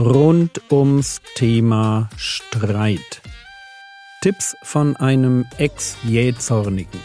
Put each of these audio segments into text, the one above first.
rund ums Thema Streit. Tipps von einem Ex-Jähzornigen.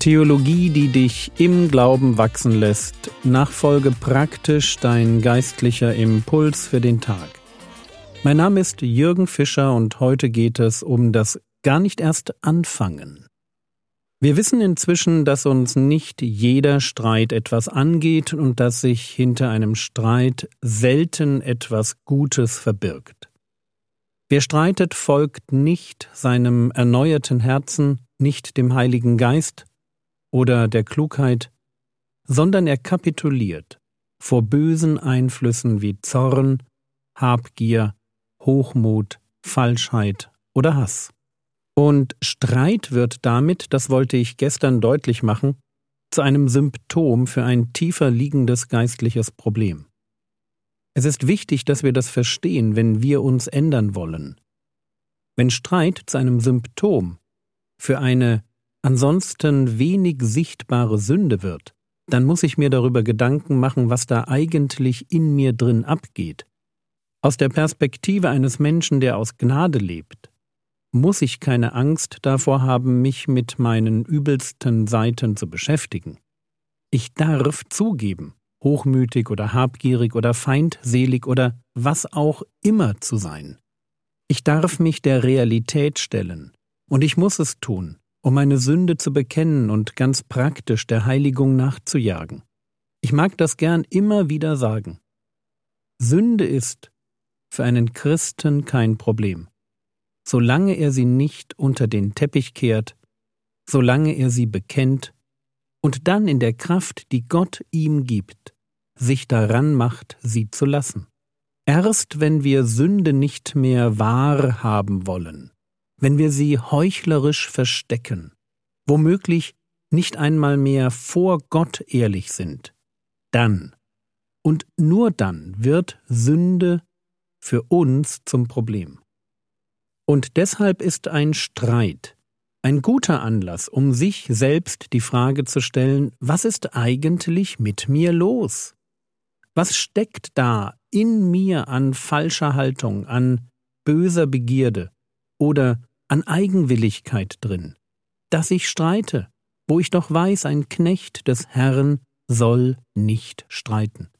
Theologie, die dich im Glauben wachsen lässt, nachfolge praktisch dein geistlicher Impuls für den Tag. Mein Name ist Jürgen Fischer und heute geht es um das gar nicht erst anfangen. Wir wissen inzwischen, dass uns nicht jeder Streit etwas angeht und dass sich hinter einem Streit selten etwas Gutes verbirgt. Wer streitet, folgt nicht seinem erneuerten Herzen, nicht dem Heiligen Geist oder der Klugheit, sondern er kapituliert vor bösen Einflüssen wie Zorn, Habgier, Hochmut, Falschheit oder Hass. Und Streit wird damit, das wollte ich gestern deutlich machen, zu einem Symptom für ein tiefer liegendes geistliches Problem. Es ist wichtig, dass wir das verstehen, wenn wir uns ändern wollen. Wenn Streit zu einem Symptom für eine ansonsten wenig sichtbare Sünde wird, dann muss ich mir darüber Gedanken machen, was da eigentlich in mir drin abgeht, aus der Perspektive eines Menschen, der aus Gnade lebt, muss ich keine Angst davor haben, mich mit meinen übelsten Seiten zu beschäftigen. Ich darf zugeben, hochmütig oder habgierig oder feindselig oder was auch immer zu sein. Ich darf mich der Realität stellen, und ich muss es tun, um meine Sünde zu bekennen und ganz praktisch der Heiligung nachzujagen. Ich mag das gern immer wieder sagen. Sünde ist, für einen Christen kein Problem. Solange er sie nicht unter den Teppich kehrt, solange er sie bekennt und dann in der Kraft, die Gott ihm gibt, sich daran macht, sie zu lassen. Erst wenn wir Sünde nicht mehr wahr haben wollen, wenn wir sie heuchlerisch verstecken, womöglich nicht einmal mehr vor Gott ehrlich sind, dann und nur dann wird Sünde für uns zum Problem. Und deshalb ist ein Streit ein guter Anlass, um sich selbst die Frage zu stellen, was ist eigentlich mit mir los? Was steckt da in mir an falscher Haltung, an böser Begierde oder an Eigenwilligkeit drin, dass ich streite, wo ich doch weiß, ein Knecht des Herrn soll nicht streiten.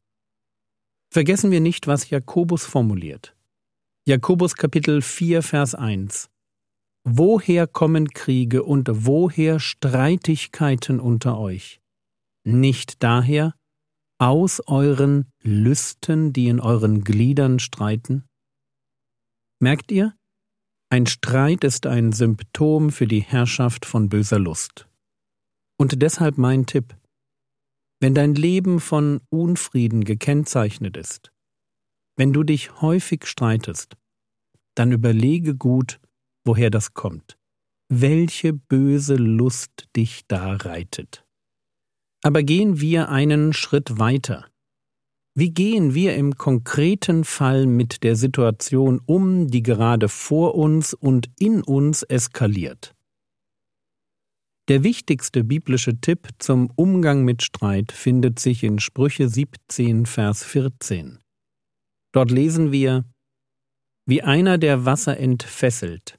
Vergessen wir nicht, was Jakobus formuliert. Jakobus Kapitel 4, Vers 1. Woher kommen Kriege und woher Streitigkeiten unter euch? Nicht daher, aus euren Lüsten, die in euren Gliedern streiten? Merkt ihr? Ein Streit ist ein Symptom für die Herrschaft von böser Lust. Und deshalb mein Tipp. Wenn dein Leben von Unfrieden gekennzeichnet ist, wenn du dich häufig streitest, dann überlege gut, woher das kommt, welche böse Lust dich da reitet. Aber gehen wir einen Schritt weiter. Wie gehen wir im konkreten Fall mit der Situation um, die gerade vor uns und in uns eskaliert? Der wichtigste biblische Tipp zum Umgang mit Streit findet sich in Sprüche 17, Vers 14. Dort lesen wir Wie einer der Wasser entfesselt,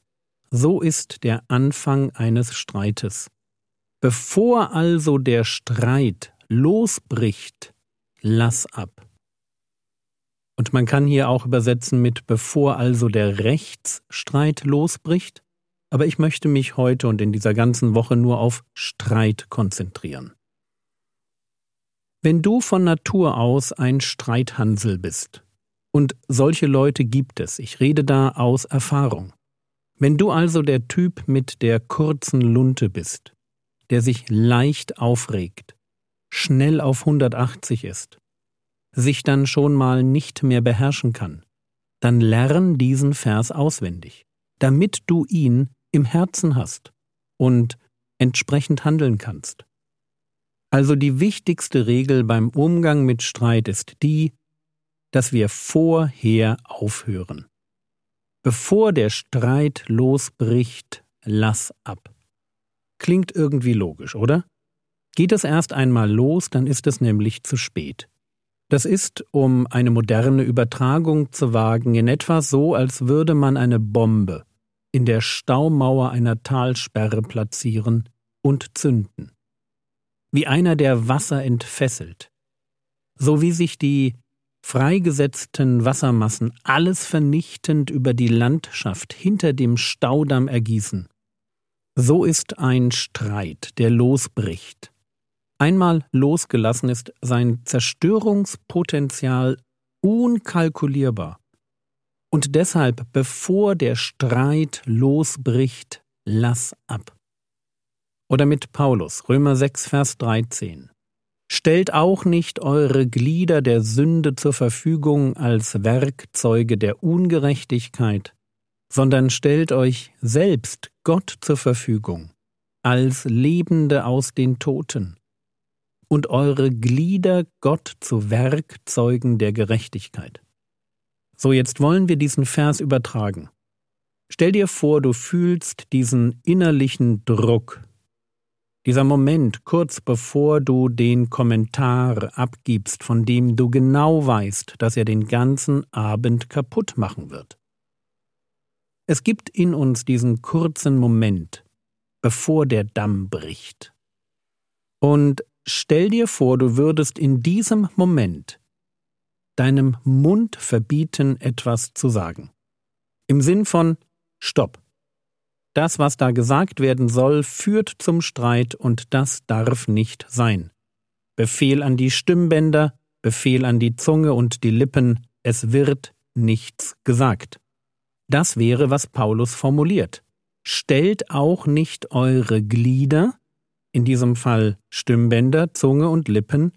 so ist der Anfang eines Streites. Bevor also der Streit losbricht, lass ab. Und man kann hier auch übersetzen mit bevor also der Rechtsstreit losbricht, aber ich möchte mich heute und in dieser ganzen Woche nur auf Streit konzentrieren. Wenn du von Natur aus ein Streithansel bist, und solche Leute gibt es, ich rede da aus Erfahrung. Wenn du also der Typ mit der kurzen Lunte bist, der sich leicht aufregt, schnell auf 180 ist, sich dann schon mal nicht mehr beherrschen kann, dann lern diesen Vers auswendig, damit du ihn im Herzen hast und entsprechend handeln kannst. Also die wichtigste Regel beim Umgang mit Streit ist die, dass wir vorher aufhören. Bevor der Streit losbricht, lass ab. Klingt irgendwie logisch, oder? Geht es erst einmal los, dann ist es nämlich zu spät. Das ist, um eine moderne Übertragung zu wagen, in etwa so, als würde man eine Bombe in der Staumauer einer Talsperre platzieren und zünden. Wie einer, der Wasser entfesselt. So wie sich die freigesetzten Wassermassen alles vernichtend über die Landschaft hinter dem Staudamm ergießen. So ist ein Streit, der losbricht, Einmal losgelassen ist sein Zerstörungspotenzial unkalkulierbar. Und deshalb, bevor der Streit losbricht, lass ab. Oder mit Paulus, Römer 6, Vers 13. Stellt auch nicht eure Glieder der Sünde zur Verfügung als Werkzeuge der Ungerechtigkeit, sondern stellt euch selbst Gott zur Verfügung als Lebende aus den Toten und eure Glieder Gott zu Werkzeugen der Gerechtigkeit. So, jetzt wollen wir diesen Vers übertragen. Stell dir vor, du fühlst diesen innerlichen Druck, dieser Moment kurz bevor du den Kommentar abgibst, von dem du genau weißt, dass er den ganzen Abend kaputt machen wird. Es gibt in uns diesen kurzen Moment, bevor der Damm bricht. Und Stell dir vor, du würdest in diesem Moment deinem Mund verbieten, etwas zu sagen. Im Sinn von Stopp. Das, was da gesagt werden soll, führt zum Streit und das darf nicht sein. Befehl an die Stimmbänder, Befehl an die Zunge und die Lippen, es wird nichts gesagt. Das wäre, was Paulus formuliert. Stellt auch nicht eure Glieder, in diesem Fall Stimmbänder, Zunge und Lippen,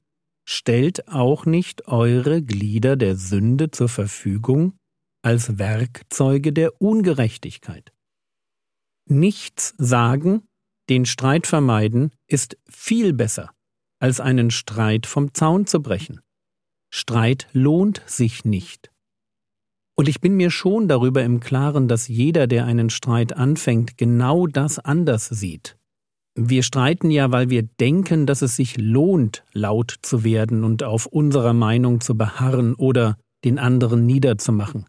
stellt auch nicht eure Glieder der Sünde zur Verfügung als Werkzeuge der Ungerechtigkeit. Nichts sagen, den Streit vermeiden, ist viel besser, als einen Streit vom Zaun zu brechen. Streit lohnt sich nicht. Und ich bin mir schon darüber im Klaren, dass jeder, der einen Streit anfängt, genau das anders sieht. Wir streiten ja, weil wir denken, dass es sich lohnt, laut zu werden und auf unserer Meinung zu beharren oder den anderen niederzumachen.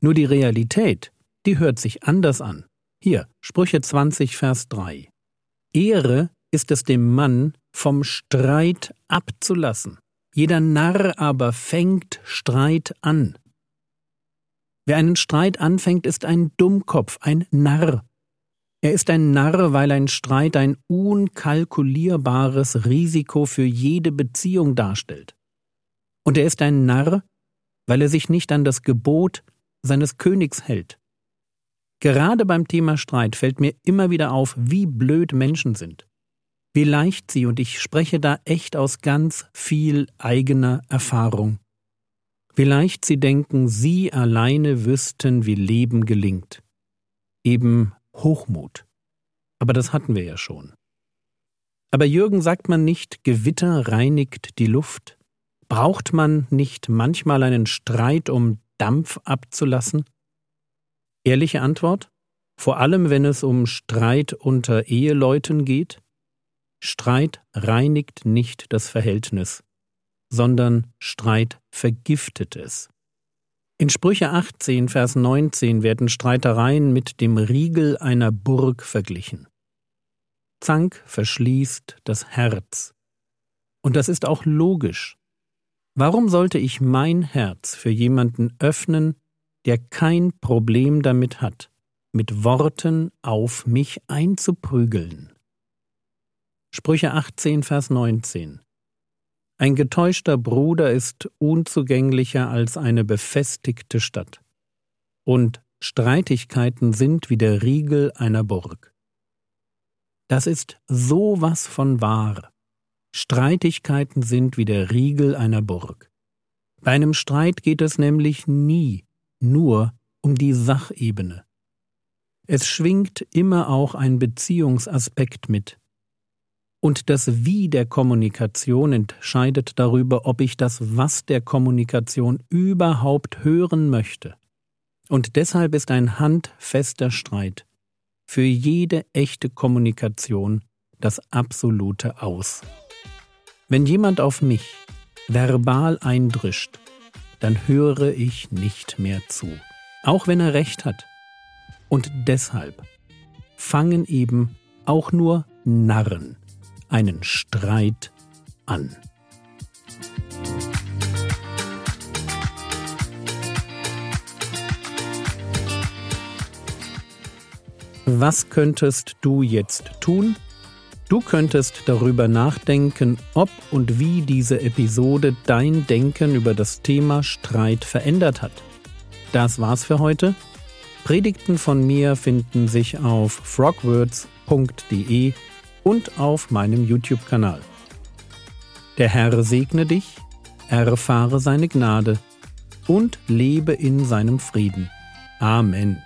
Nur die Realität, die hört sich anders an. Hier, Sprüche 20, Vers 3. Ehre ist es dem Mann, vom Streit abzulassen. Jeder Narr aber fängt Streit an. Wer einen Streit anfängt, ist ein Dummkopf, ein Narr, er ist ein Narr, weil ein Streit ein unkalkulierbares Risiko für jede Beziehung darstellt. Und er ist ein Narr, weil er sich nicht an das Gebot seines Königs hält. Gerade beim Thema Streit fällt mir immer wieder auf, wie blöd Menschen sind. Wie leicht sie, und ich spreche da echt aus ganz viel eigener Erfahrung, wie leicht sie denken, sie alleine wüssten, wie Leben gelingt. Eben Hochmut. Aber das hatten wir ja schon. Aber Jürgen, sagt man nicht, Gewitter reinigt die Luft? Braucht man nicht manchmal einen Streit, um Dampf abzulassen? Ehrliche Antwort? Vor allem, wenn es um Streit unter Eheleuten geht? Streit reinigt nicht das Verhältnis, sondern Streit vergiftet es. In Sprüche 18, Vers 19 werden Streitereien mit dem Riegel einer Burg verglichen. Zank verschließt das Herz. Und das ist auch logisch. Warum sollte ich mein Herz für jemanden öffnen, der kein Problem damit hat, mit Worten auf mich einzuprügeln? Sprüche 18, Vers 19 ein getäuschter Bruder ist unzugänglicher als eine befestigte Stadt. Und Streitigkeiten sind wie der Riegel einer Burg. Das ist so was von wahr. Streitigkeiten sind wie der Riegel einer Burg. Bei einem Streit geht es nämlich nie nur um die Sachebene. Es schwingt immer auch ein Beziehungsaspekt mit, und das Wie der Kommunikation entscheidet darüber, ob ich das Was der Kommunikation überhaupt hören möchte. Und deshalb ist ein handfester Streit für jede echte Kommunikation das absolute Aus. Wenn jemand auf mich verbal eindrischt, dann höre ich nicht mehr zu, auch wenn er recht hat. Und deshalb fangen eben auch nur Narren einen Streit an. Was könntest du jetzt tun? Du könntest darüber nachdenken, ob und wie diese Episode dein Denken über das Thema Streit verändert hat. Das war's für heute. Predigten von mir finden sich auf frogwords.de und auf meinem YouTube-Kanal. Der Herr segne dich, erfahre seine Gnade und lebe in seinem Frieden. Amen.